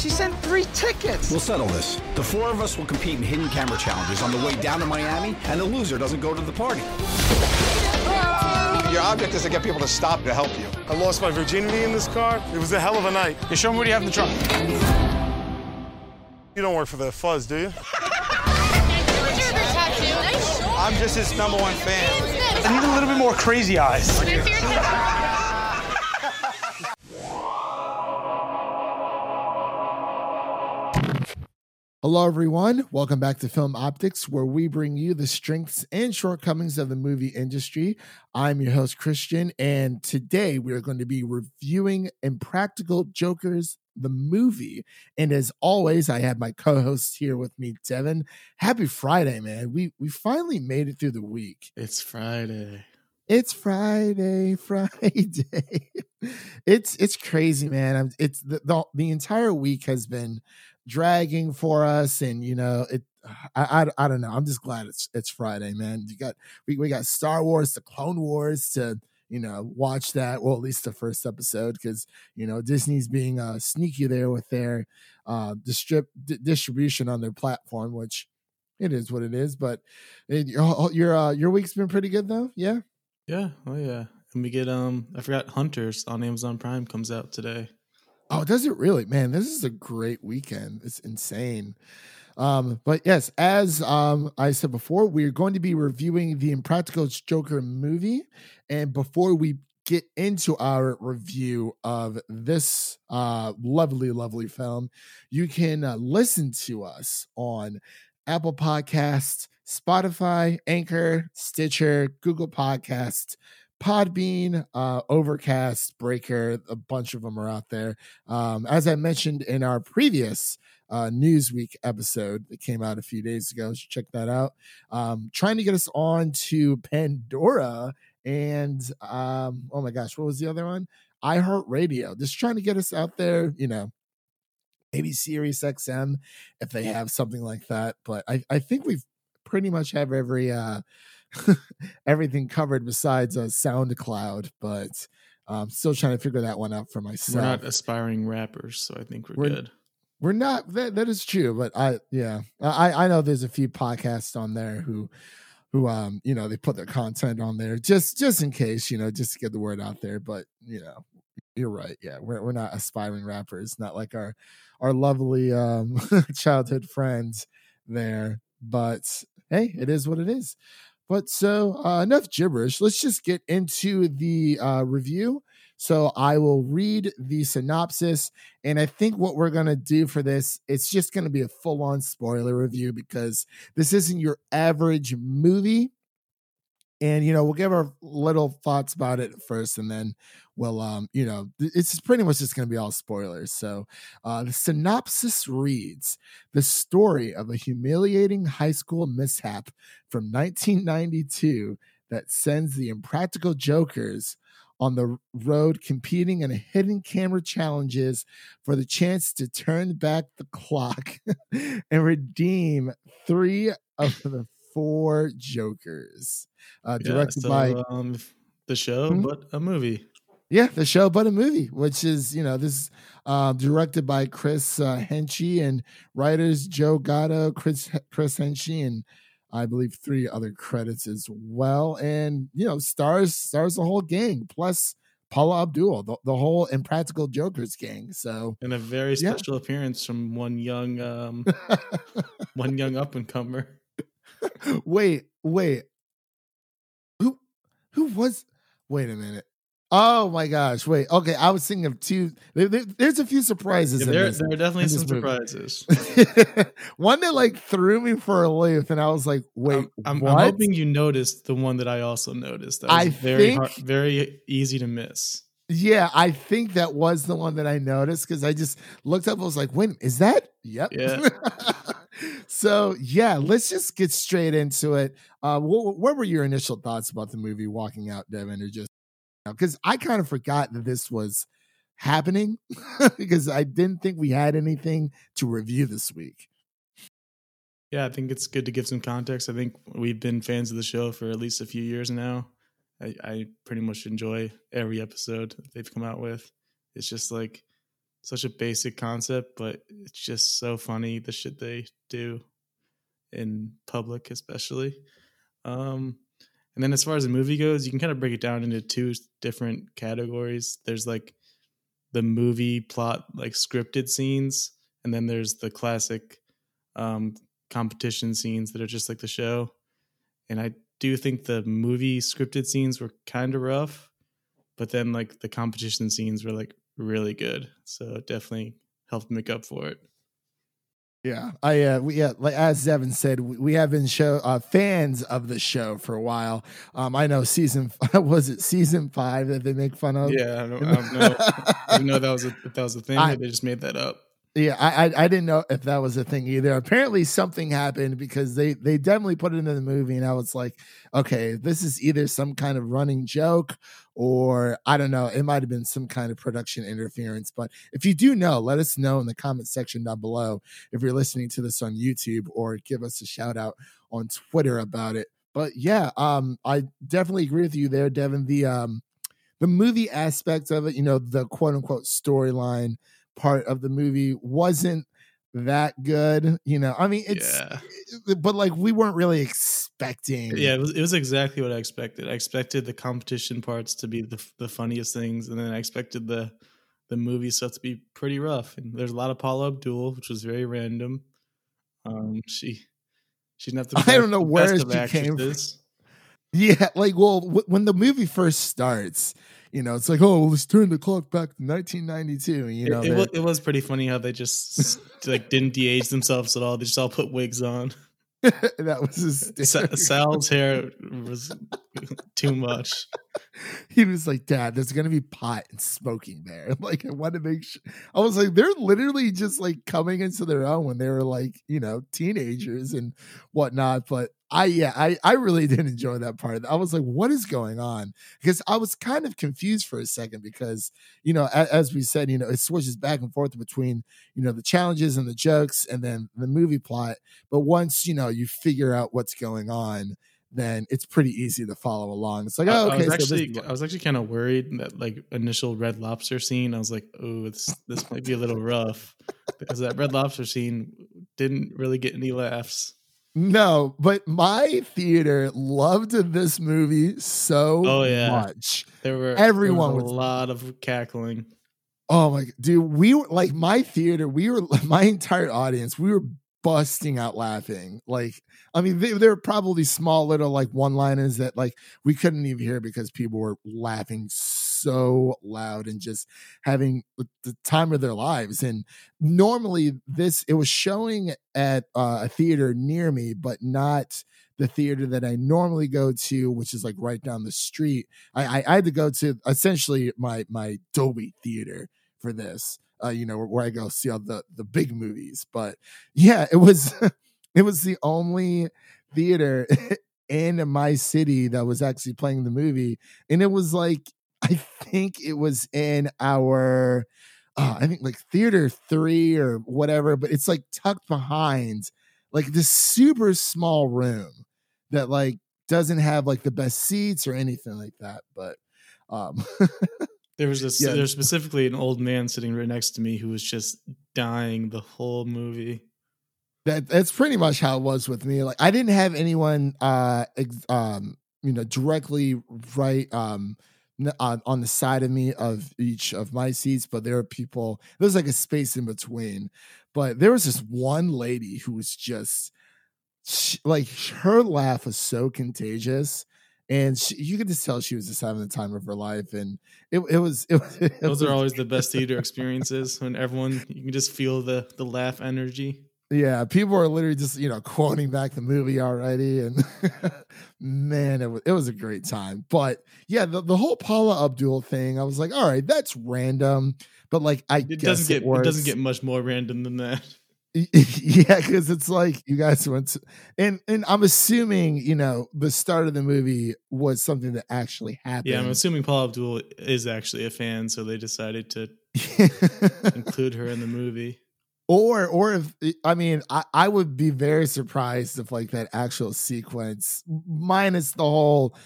She sent three tickets. We'll settle this. The four of us will compete in hidden camera challenges on the way down to Miami, and the loser doesn't go to the party. Your object is to get people to stop to help you. I lost my virginity in this car. It was a hell of a night. You show me what you have in the trunk. You don't work for the fuzz, do you? I'm just his number one fan. I need a little bit more crazy eyes. Hello, everyone. Welcome back to Film Optix, where we bring you the strengths and shortcomings of the movie industry. I'm your host, Christian, and today we are going to be reviewing Impractical Jokers, the movie. And as always, I have my co-host here with me, Devin. Happy Friday, man! We we finally made it through the week. It's Friday. It's Friday, Friday. it's it's crazy, man. I'm, it's the, the the entire week has been dragging for us and you know it I, I i don't know i'm just glad it's it's friday man you got we, we got star wars the clone wars to you know watch that well at least the first episode because you know disney's being uh sneaky there with their uh distrib- d- distribution on their platform which it is what it is but it, your your uh your week's been pretty good though yeah Yeah. Oh yeah. And we get um I forgot Hunters on Amazon Prime comes out today. Oh, does it really? Man, this is a great weekend. It's insane. Um, but yes, as um, I said before, we're going to be reviewing the Impractical Joker movie. And before we get into our review of this uh, lovely, lovely film, you can uh, listen to us on Apple Podcasts, Spotify, Anchor, Stitcher, Google Podcasts, Podbean, uh, Overcast, Breaker, a bunch of them are out there. Um, as I mentioned in our previous uh, Newsweek episode that came out a few days ago, so check that out. Um, trying to get us on to Pandora and um, oh my gosh, what was the other one? iHeartRadio. Just trying to get us out there, you know. Maybe Sirius XM if they have something like that, but I, I think we've pretty much have every uh everything covered besides a SoundCloud, but I'm still trying to figure that one out for myself. We're not aspiring rappers, so I think we're, We're- good. We're not that that is true, but I yeah I I know there's a few podcasts on there who who um you know they put their content on there just just in case you know just to get the word out there. But you know you're right, yeah we're we're not aspiring rappers, not like our our lovely um childhood friends there. But hey, it is what it is. But so uh, enough gibberish. Let's just get into the uh, review. So I will read the synopsis, and I think what we're gonna do for this, it's just gonna be a full-on spoiler review because this isn't your average movie. And you know, we'll give our little thoughts about it first, and then we'll, um, you know, it's pretty much just gonna be all spoilers. So uh, the synopsis reads: the story of a humiliating high school mishap from 1992 that sends the impractical jokers on the road competing in hidden camera challenges for the chance to turn back the clock and redeem three of the four jokers uh, Yeah, directed so, by um, the show, Mhm. but a movie. yeah, the show, but a movie, which is you know this uh, directed by Chris uh, Henchy and writers Joe Gatto, Chris Chris Henchy, and I believe three other credits as well. And you know stars stars the whole gang plus Paula Abdul, the, the whole Impractical Jokers gang. So And a very Yeah. special appearance from one young um one young up and comer. wait, wait, who who was? Wait a minute. Oh my gosh! Wait. Okay, I was thinking of two. There, there- there's a few surprises. in there, this. there are definitely some movie. surprises. one that like threw me for a loop, and I was like, "Wait, I'm, I'm, what?" I'm hoping you noticed the one that I also noticed. That was I very think- hard, very easy to miss. yeah, I think that was the one that I noticed because I just looked up. I was like, "Wait, is that?" Yep. Yeah. so yeah, let's just get straight into it. Uh, what, what were your initial thoughts about the movie Walking Out, Devin, or just because I kind of forgot that this was happening because I didn't think we had anything to review this week. Yeah, I think it's good to give some context. I think we've been fans of the show for at least a few years now. I, I pretty much enjoy every episode they've come out with. It's just like such a basic concept, but it's just so funny the shit they do in public, especially. Um, and then as far as the movie goes, you can kind of break it down into two different categories. There's like the movie plot, like scripted scenes, and then there's the classic um, competition scenes that are just like the show. And I do think the movie scripted scenes were kind of rough, but then like the competition scenes were like really good. So definitely helped make up for it. Yeah, I uh, we yeah, like as Devin said, we, we have been show uh, fans of the show for a while. Um, I know season was it season five that they make fun of. Yeah, I don't, I don't know. I didn't know that was a that was a thing. I, they just made that up. Yeah, I, I, I didn't know if that was a thing either. Apparently, something happened because they they definitely put it in the movie, and I was like, okay, this is either some kind of running joke, or I don't know, it might have been some kind of production interference. But if you do know, let us know in the comment section down below if you're listening to this on YouTube, or give us a shout out on Twitter about it. But yeah, um, I definitely agree with you there, Devin. The um, the movie aspect of it, you know, the quote unquote storyline part of the movie wasn't that good. You know, I mean, it's, yeah. but like we weren't really expecting. Yeah, it was, it was exactly what I expected. I expected the competition parts to be the the funniest things, and then I expected the the movie stuff to be pretty rough. And there's a lot of Paula Abdul, which was very random. Um, she she's not the best, I don't know where she came from. Yeah, like well, w- when the movie first starts, you know, it's like, oh, let's turn the clock back to 1992. You know, it, it, was, it was, pretty funny how they just like didn't de-age themselves at all. They just all put wigs on. that was his Sal's hair was too much. He was like, "Dad, there's gonna be pot and smoking there." Like, I want to make sure. I was like, they're literally just like coming into their own when they were like, you know, teenagers and whatnot. But I yeah, I I really did enjoy that part. I was like, what is going on? Because I was kind of confused for a second because you know, as, as, we said, you know, it switches back and forth between you know the challenges and the jokes and then the movie plot. But once you know you figure out what's going on, then it's pretty easy to follow along. It's like, oh, okay. I was actually, I was actually kind of worried that like initial Red Lobster scene. I was like, oh, this this might be a little rough because that Red Lobster scene didn't really get any laughs. No, but my theater loved this movie so oh, yeah. much. There were everyone there was a was, lot of cackling. Oh my dude, we were like my theater, we were my entire audience, we were busting out laughing. Like, I mean, they, there were probably small little like one liners that like we couldn't even hear because people were laughing so loud and just having the time of their lives. And normally, this it was showing at uh, a theater near me, but not the theater that I normally go to, which is like right down the street. I, I, I had to go to essentially my my Dolby theater for this uh, you know, where, where, I go see all the the big movies. But yeah, it was it was the only theater in my city that was actually playing the movie, and it was like I think it was in our. Uh, I think like theater three or whatever, but it's like tucked behind like this super small room that like doesn't have like the best seats or anything like that. But um There was this. Yeah. There's specifically an old man sitting right next to me who was just dying the whole movie. That that's pretty much how it was with me. Like I didn't have anyone, uh, ex- um, you know, directly right, um, on, on the side of me of each of my seats, but there were people. There's like a space in between, but there was this one lady who was just she, like her laugh was so contagious and she, you could just tell she was just having the time of her life and it, it was it, it those was, are always the best theater experiences when everyone you can just feel the the laugh energy yeah people are literally just you know quoting back the movie already and man it was, it was a great time. But yeah the, the whole paula abdul thing i was like all right that's random. But like i it doesn't get it, it doesn't get much more random than that. Yeah because it's like you guys went to, and and i'm assuming you know the start of the movie was something that actually happened yeah i'm assuming paula abdul is actually a fan so they decided to include her in the movie or or if i mean I, I would be very surprised if like that actual sequence minus the whole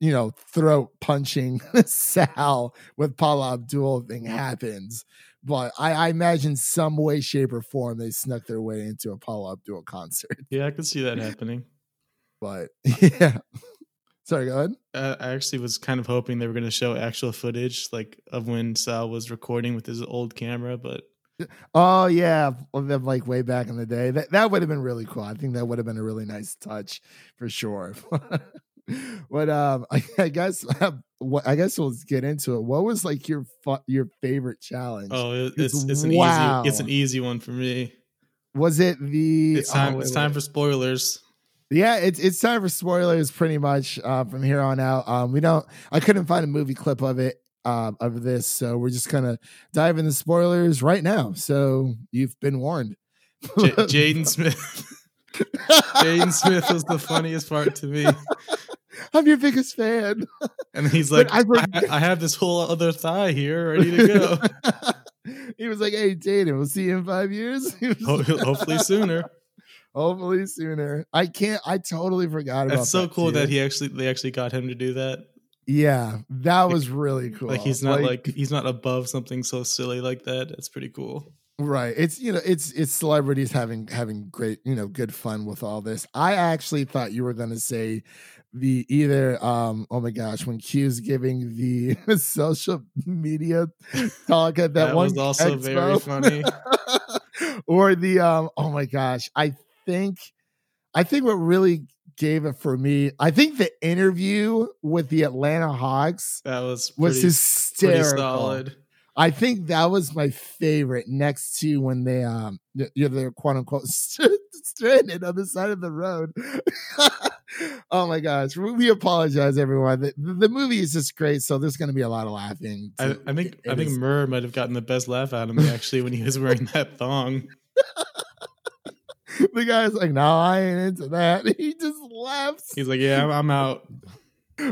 you know throat punching sal with paula abdul thing happens but I, I imagine some way, shape, or form they snuck their way into a Paula Abdul concert. Yeah, I could see that happening. But yeah, sorry, go ahead. Uh, I actually was kind of hoping they were going to show actual footage, like of when Sal was recording with his old camera, but Oh yeah, them like way back in the day. That that would have been really cool. I think that would have been a really nice touch for sure. but um, I, I guess what I guess we'll get into it. What was like your fu- your favorite challenge? oh, it's it's an Wow. easy it's an easy one for me. Was it the? It's time oh, it's time wait. for spoilers. Yeah, it's it's time for spoilers pretty much uh, from here on out. Um, we don't. I couldn't find a movie clip of it um, of this, so we're just gonna dive into spoilers right now. So you've been warned. J- Jaden Smith. Jaden Smith was the funniest part to me, I'm your biggest fan. and he's like, I I, have this whole other thigh here ready to go. he was like, "Hey, Jaden, we'll see you in five years." He was Ho- like, Hopefully sooner. hopefully sooner. I can't. I totally forgot about. That's so that cool too. that he actually they actually got him to do that. Yeah, that was really cool. Like he's not like, he's not above something so silly like that. That's pretty cool. right. It's you know, it's it's celebrities having having great you know good fun with all this. I actually thought you were to say the either um oh my gosh when Q's giving the social media talk at that, That one was also very funny. or the um oh my gosh i think i think what really gave it for me. I think the interview with the atlanta hawks That was was pretty, pretty hysterical. solid. i think that was my favorite next to when they um you know they're quote unquote stranded on the side of the road. Oh my gosh. We, apologize everyone. The, the movie is just great so there's going to be a lot of laughing I, I think I think Murr might have gotten the best laugh out of me actually when he was wearing that thong. the guy's like, no, I ain't into that. He just laughs. He's like, "Yeah, I'm, I'm out."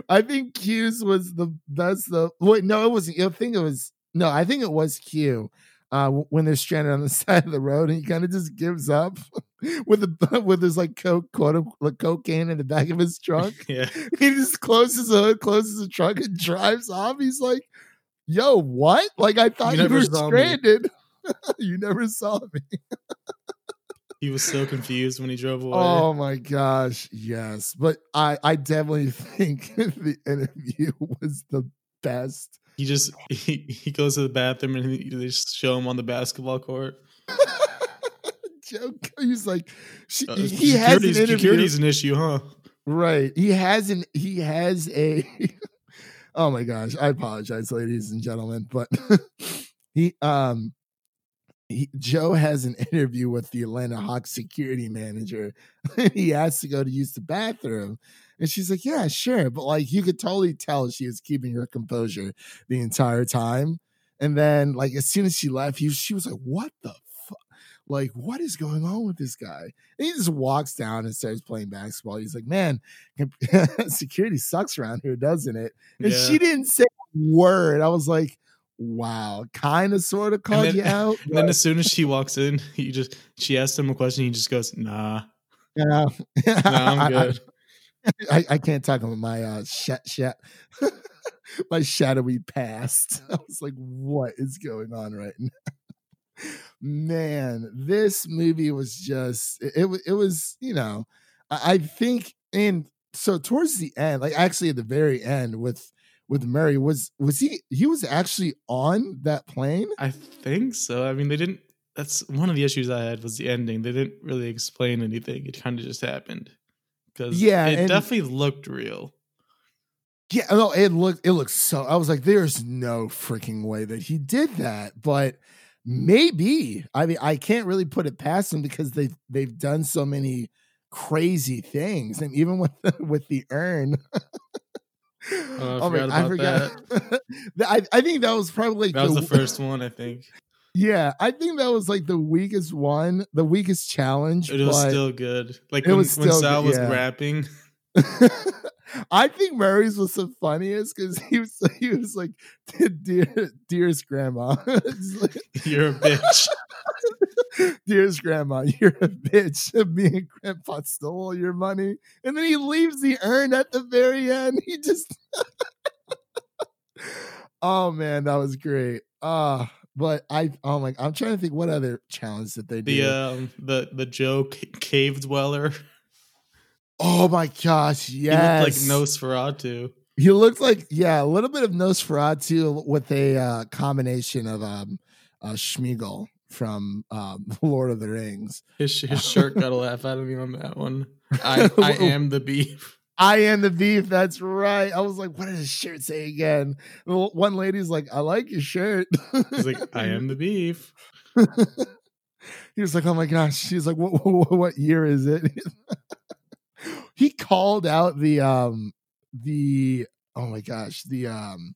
I think Q's was the that's the wait, no, it wasn't. I think it was no, I think it was Q. Uh, when they're stranded on the side of the road, and he kind of just gives up with the with his like coke, quote unquote, cocaine in the back of his trunk. Yeah, he just closes the hood, closes the trunk, and drives off. He's like, "Yo, what? Like I thought You you, were saw me." stranded. you never saw me." He was so confused when he drove away. Oh my gosh, yes. But I I definitely think the interview was the best. He just he, he goes to the bathroom and he, they just show him on the basketball court. Joke. He's like she, Uh, he has an security's, interview. security's an issue, huh? Right. He has an he has a Oh my gosh. I apologize, ladies and gentlemen, but he um he, Joe has an interview with the Atlanta Hawks security manager. he has to go to use the bathroom. And she's like, Yeah, sure. But like you could totally tell she was keeping her composure the entire time. And then like as soon as she left, he, she was like, What the fuck? Like, what is going on with this guy? And he just walks down and starts playing basketball. He's like, Man, security sucks around here, doesn't it? And Yeah. she didn't say a word. I was like, Wow, kind of sort of called then- you out. And then as soon as she walks in, he just she asked him a question. He just goes, "Nah, Yeah. I'm I- good." I, I can't talk about my uh shat shat my shadowy past. I was like, what is going on right now? Man, this movie was just it, it, it was, you know, I, I think and so towards the end, like actually at the very end with with Murray, was was he he was actually on that plane? I think so. I mean, they didn't. That's one of the issues I had was the ending. They didn't really explain anything. It kind of just happened because Yeah, it definitely looked real. Yeah, no, it looked it looked so. I was like, there's no freaking way that he did that, but maybe. I mean, I can't really put it past him because they've they've done so many crazy things, and even with with the urn. Oh, I forgot about I, I think that was probably like That was the first one, I think. Yeah, I think that was like the weakest one, the weakest challenge. It was still good. Like It when, was when Sal good, was yeah. rapping. I think Murray's was the funniest because he was he was like, "Dear, dearest grandma, like, You're a bitch. dearest grandma, you're a bitch. Me and Grandpa stole all your money, and then he leaves the urn at the very end. He just, oh man, that was great. Ah, but I oh my I'm trying to think what other challenge that they do. The um the the Joe c- cave dweller. oh my gosh, yes. He looked like Nosferatu. He looked like yeah, a little bit of Nosferatu with a uh, combination of um uh Sméagol from um Lord of the Rings. His his shirt got a laugh out of me on that one. I I am the beef. I am the beef. That's right. I was like, what does his shirt say again? One lady's like, I like your shirt. He's like, I am the beef. he was like, oh my gosh. She's like, what, what, what year is it? he called out the um the oh my gosh the um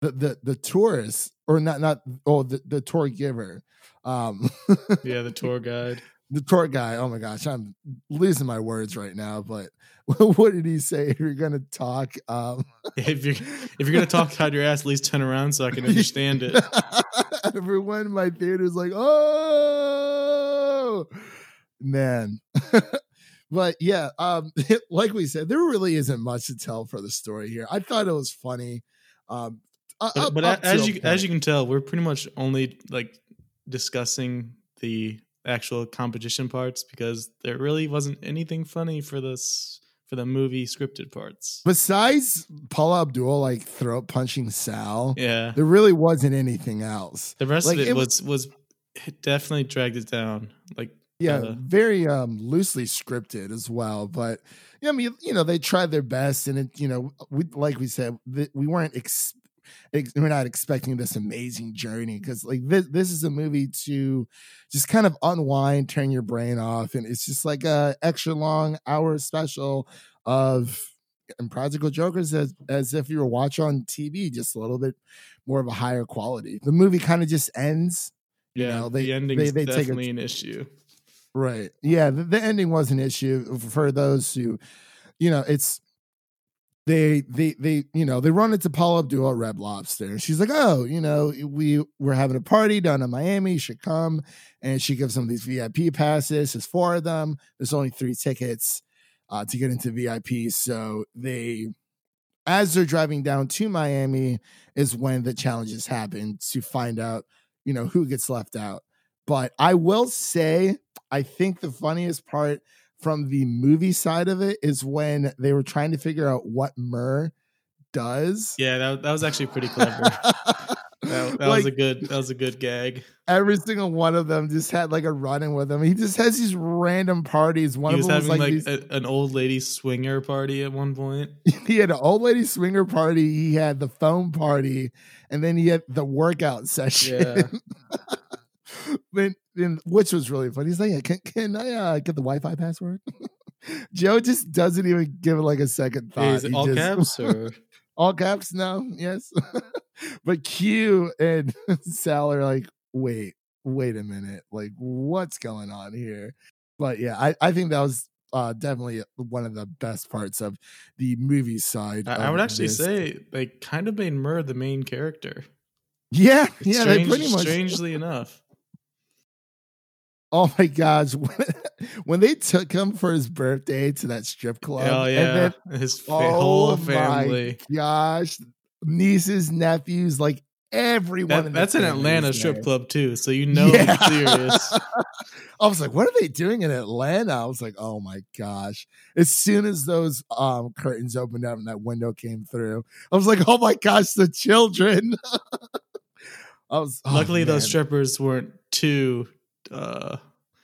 the the the tourist or not not oh the the tour giver um Yeah, the tour guide. the tour guy oh my gosh i'm losing my words right now but what did he say if you're gonna talk um If you're if you're gonna talk out your ass, at least turn around so I can understand it. everyone in my theater is like oh man but yeah um like we said there really isn't much to tell for the story here i thought it was funny um But, up- but up to as a you as you can tell, we're pretty much only like discussing the actual competition parts because there really wasn't anything funny for this for the movie scripted parts. besides paula abdul like throat punching sal Yeah. there really wasn't anything else The rest Like, of it, it was was it definitely dragged it down. Like yeah uh, very um loosely scripted as well but yeah, i mean you know they tried their best and it you know we like we said we weren't ex- ex- we're not expecting this amazing journey because like this this is a movie to just kind of unwind turn your brain off and it's just like a extra long hour special of impractical jokers as as if you were watching on tv just a little bit more of a higher quality the movie kind of just ends yeah, know, they- the ending they- they take a- definitely an issue. Right. Yeah. The, the ending was an issue for those who, you know, it's they they they you know they run into Paula Abdul at Red Lobster and she's like, oh, you know, we we're having a party down in Miami. You should come, and she gives them these VIP passes. There's four of them. There's only three tickets uh, to get into VIP. So they, as they're driving down to Miami, is when the challenges happen to find out, you know, who gets left out. But I will say, I think the funniest part from the movie side of it is when they were trying to figure out what Murr does. Yeah, that, that was actually pretty clever. That, that was a good that was a good gag. every single one of them just had like a run-in with him. He just has these random parties. One he of was them was like, like, these- a- an old lady swinger party at one point. he had an old lady swinger party. He had the phone party, and then he had the workout session. Yeah. then, which was really funny. He's like, yeah, "Can, can I uh, get the Wi-Fi password?" Joe just doesn't even give it like a second thought. Is it He all just- caps or all caps now. Yes, but Q and Sal are like, "Wait, wait a minute. Like, what's going on here?" But yeah, I, I think that was uh, definitely one of the best parts of the movie side. I, I would actually this. say they kind of made Murr the main character. yeah, yeah, they Strange- pretty much. strangely enough. Oh my gosh, when, when they took him for his birthday to that strip club, oh and yeah, then, his fa- oh whole my family. gosh, nieces, nephews, like everyone. That, in that's an Atlanta strip there. club too, so you know Yeah. it's serious. I was like, what are they doing in Atlanta? I was like, oh my gosh. As soon as those um curtains opened up and that window came through, I was like, oh my gosh, the children. I was oh, Luckily, those strippers weren't too. Uh,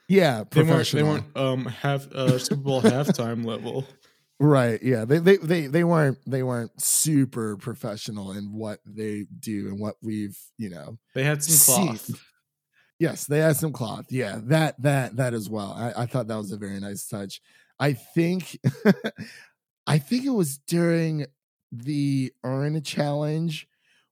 yeah, they weren't. They weren't um half uh, Super Bowl halftime level. Right. Yeah. They, they they they weren't they weren't super professional in what they do and what we've, you know, They had some seen. cloth. Yes, they had some cloth. Yeah, that that that as well. I, I thought that was a very nice touch. I think I think it was during the urn challenge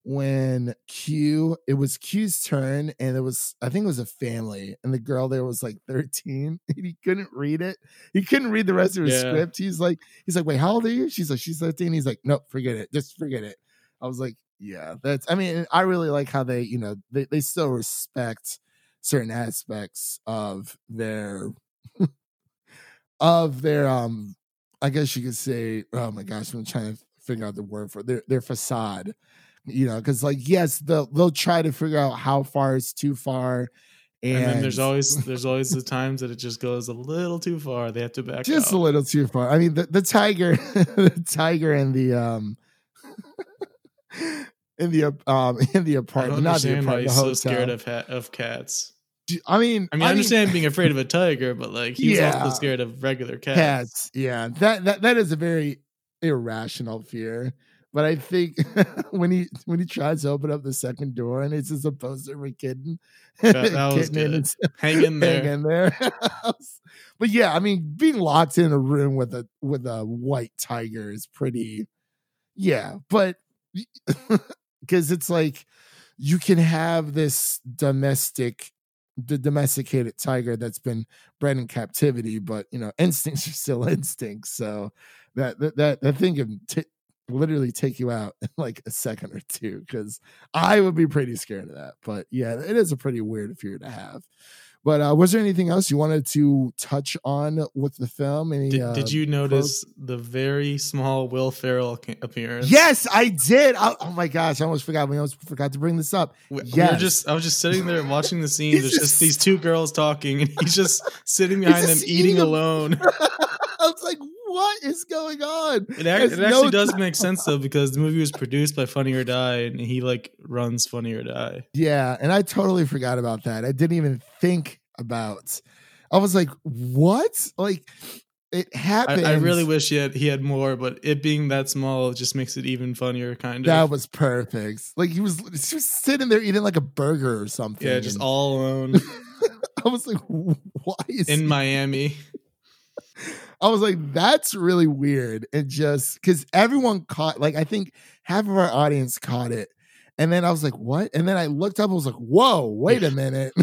when Q it was Q's turn and it was I think it was a family and the girl there was like 13 and he couldn't read it. He couldn't read the rest of his Yeah. script. He's like he's like, "Wait, how old are you?" She's like, "She's 13." He's like, nope, forget it. Just forget it." I was like, "Yeah, that's I mean, I really like how they, you know, they they still respect certain aspects of their of their um I guess you could say, oh my gosh, I'm trying to figure out the word for it. their their facade. You know, because like yes, they'll they'll try to figure out how far is too far, and, And, then there's always there's always the times that it just goes a little too far. They have to back just out. a little too far. I mean, the, the tiger, the tiger, and the um, in the um in the apartment, not the understand why apartment, the he's so scared of ha- of cats. I mean, I mean, I understand being afraid of a tiger, but like he's Yeah. also scared of regular cats. cats. Yeah, that that that is a very irrational fear. But I think when he when he tries to open up the second door and it's just a poster of a kitten, That, that was good. it's Hang in there. hang in there. but yeah, I mean, being locked in a room with a with a white tiger is pretty. Yeah, but because it's like you can have this domestic the domesticated tiger that's been bred in captivity but you know instincts are still instincts so that that that, that thing can t- literally take you out in like a second or two because i would be pretty scared of that but yeah it is a pretty weird fear to have but uh was there anything else you wanted to touch on with the film any Did, uh, did you notice the very small Will Ferrell appearance? yes i did I, oh my gosh i almost forgot we almost forgot to bring this up We, we Yes. just I was just sitting there watching the scene. There's just- just these two girls talking, and he's just sitting behind them eating eating alone. i was like what is going on It, it actually no does make sense though because the movie was produced by Funny or Die, and he like runs Funny or Die. Yeah, and I totally forgot about that. I didn't even think about. I was like, "What?" Like it happened. I really wish he had he had more, but it being that small it just makes it even funnier. Kind of. that was perfect. Like he was just sitting there eating like a burger or something. yeah, just all alone I was like, "Why is?" in Miami. I was like, "That's really weird." And just because everyone caught, like, I think half of our audience caught it, and then I was like, "What?" And then I looked up. I was like, "Whoa, wait a minute."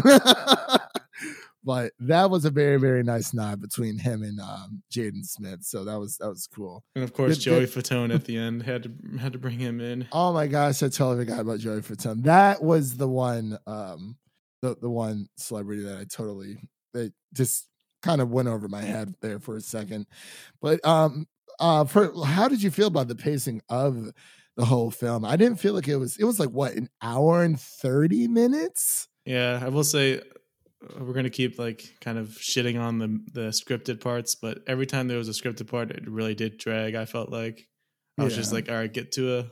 but that was a very very nice nod between him and um, Jaden Smith. So that was that was cool. And of course, Joey did- Fatone at the end had to had to bring him in. Oh my gosh, I totally forgot about Joey Fatone. That was the one, um, the the one celebrity that I totally that just kind of went over my head there for a second. But um, uh, for how did you feel about the pacing of the whole film? I didn't feel like it was. It was like what an hour and thirty minutes. Yeah, I will say uh, we're gonna keep like kind of shitting on the the scripted parts, but every time there was a scripted part, it really did drag. I felt like I was just like, all right, get to a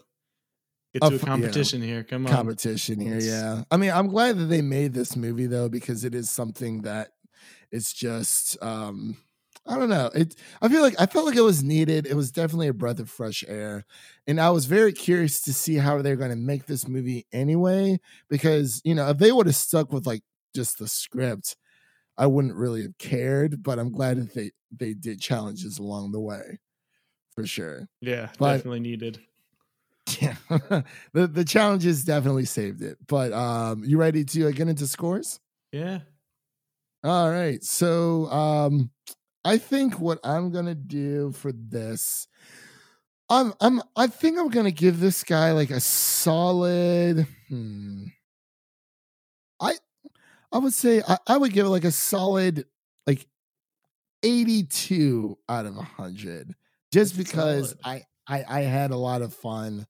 get A to a yeah. competition here. Come on, competition here. Yeah. I mean, I'm glad that they made this movie though, because it is something that it's just um I don't know. It I feel like I felt like it was needed. It was definitely a breath of fresh air. And I was very curious to see how they're going to make this movie anyway because, you know, if they would have stuck with like just the script, I wouldn't really have cared, but I'm glad that they they did challenges along the way. For sure. yeah, But- definitely needed. Yeah, the the challenges definitely saved it. But um, you ready to uh, get into scores? Yeah, All right. So um, I think what I'm gonna do for this, I'm I'm I think I'm gonna give this guy like a solid. Hmm, I I would say I, I would give it like a solid like 82 out of 100 just That's because. I, I I had a lot of fun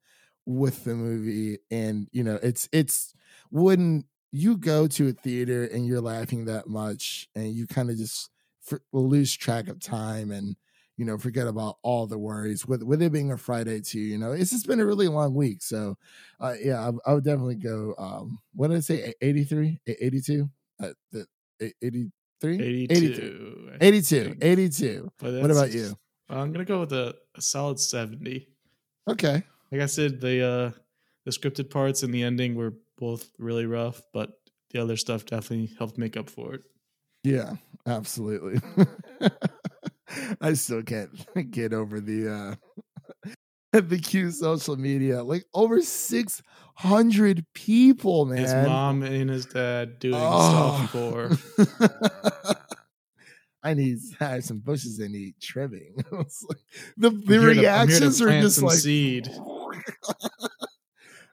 with the movie and you know it's it's when you go to a theater and you're laughing that much and you kind of just f- lose track of time and you know forget about all the worries with with it being a Friday too you know? It's just been a really long week so uh, yeah I, I would definitely go um what did I say 83 82 uh, 83 82. I 82 82 But what about you? I'm gonna go with a, a solid seventy. okay. Like I said, the uh, the scripted parts and the ending were both really rough, but the other stuff definitely helped make up for it. Yeah, absolutely. I still can't get over the uh the Q social media. Like over 600 people, man. His mom and his dad doing Oh. for. I need I have some bushes I need trimming. Like- the the here to- I'm here to reactions are just like seed.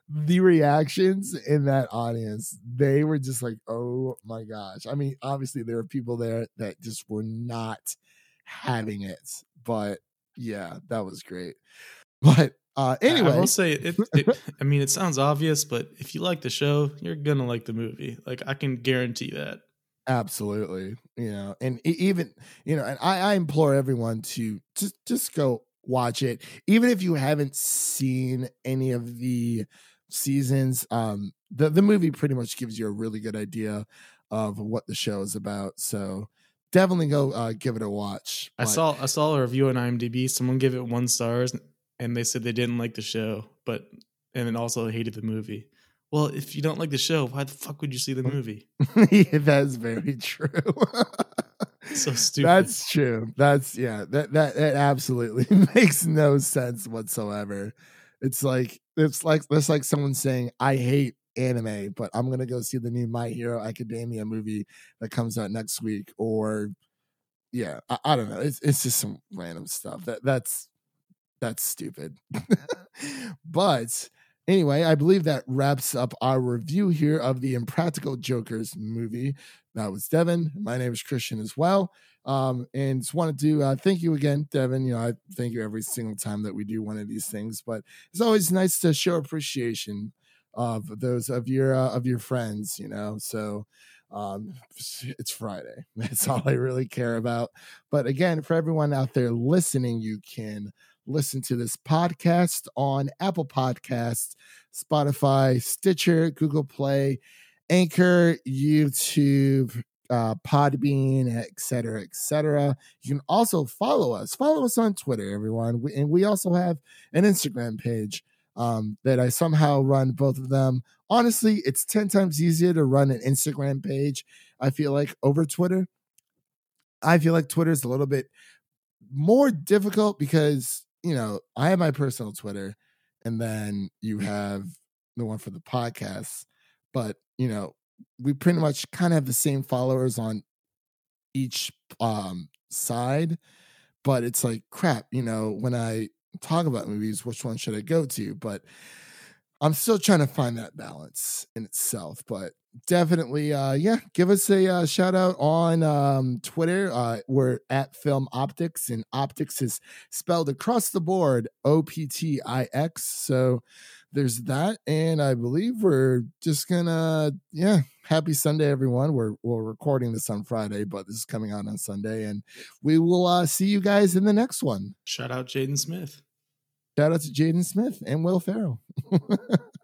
The reactions in that audience, they were just like, oh my gosh. I mean, obviously there were people there that just were not having it, but yeah, that was great. But Uh, anyway, I will say it, it. I mean, it sounds obvious, but if you like the show, you're gonna like the movie. Like I can guarantee that. Absolutely. You know, and even, you know, and I, I implore everyone to just just go watch it. Even if you haven't seen any of the seasons, um, the, the movie pretty much gives you a really good idea of what the show is about. So definitely go uh, give it a watch. I But- saw I saw a review on IMDb. Someone gave it one stars, and they said they didn't like the show, but and then also hated the movie. Well, if you don't like the show, why the fuck would you see the movie? yeah, that's very true. So stupid. That's true. That's yeah. That that that absolutely makes no sense whatsoever. It's like it's like it's like someone saying I hate anime, but I'm gonna go see the new My Hero Academia movie that comes out next week. Or yeah, I, I don't know. It's it's just some random stuff. That that's that's stupid. but anyway, I believe that wraps up our review here of the Impractical Jokers movie. That was Devin. My name is Christian as well. Um, and just wanted to uh, thank you again, Devin. You know, I thank you every single time that we do one of these things, but it's always nice to show appreciation of those of your uh, of your friends. You know, so um, it's Friday. That's all I really care about. But again, for everyone out there listening, you can listen to this podcast on Apple Podcasts, Spotify, Stitcher, Google Play, Anchor, YouTube, uh, Podbean, et cetera, et cetera. You can also follow us. Follow us on Twitter, everyone. We, and we also have an Instagram page um, that I somehow run both of them. Honestly, it's 10 times easier to run an Instagram page, I feel like, over Twitter. I feel like Twitter is a little bit more difficult because, you know, I have my personal Twitter and then you have the one for the podcast. But, you know, we pretty much kind of have the same followers on each um side but it's like crap you know when i talk about movies which one should i go to but i'm still trying to find that balance in itself but definitely uh yeah give us a uh, shout out on um twitter uh we're at film optics and optics is spelled across the board o-p-t-i-x so there's that and i believe we're just gonna yeah happy sunday everyone we're we're recording this on friday but this is coming out on sunday and we will uh see you guys in the next one Shout out Jaden Smith. Shout out to jaden smith and will ferrell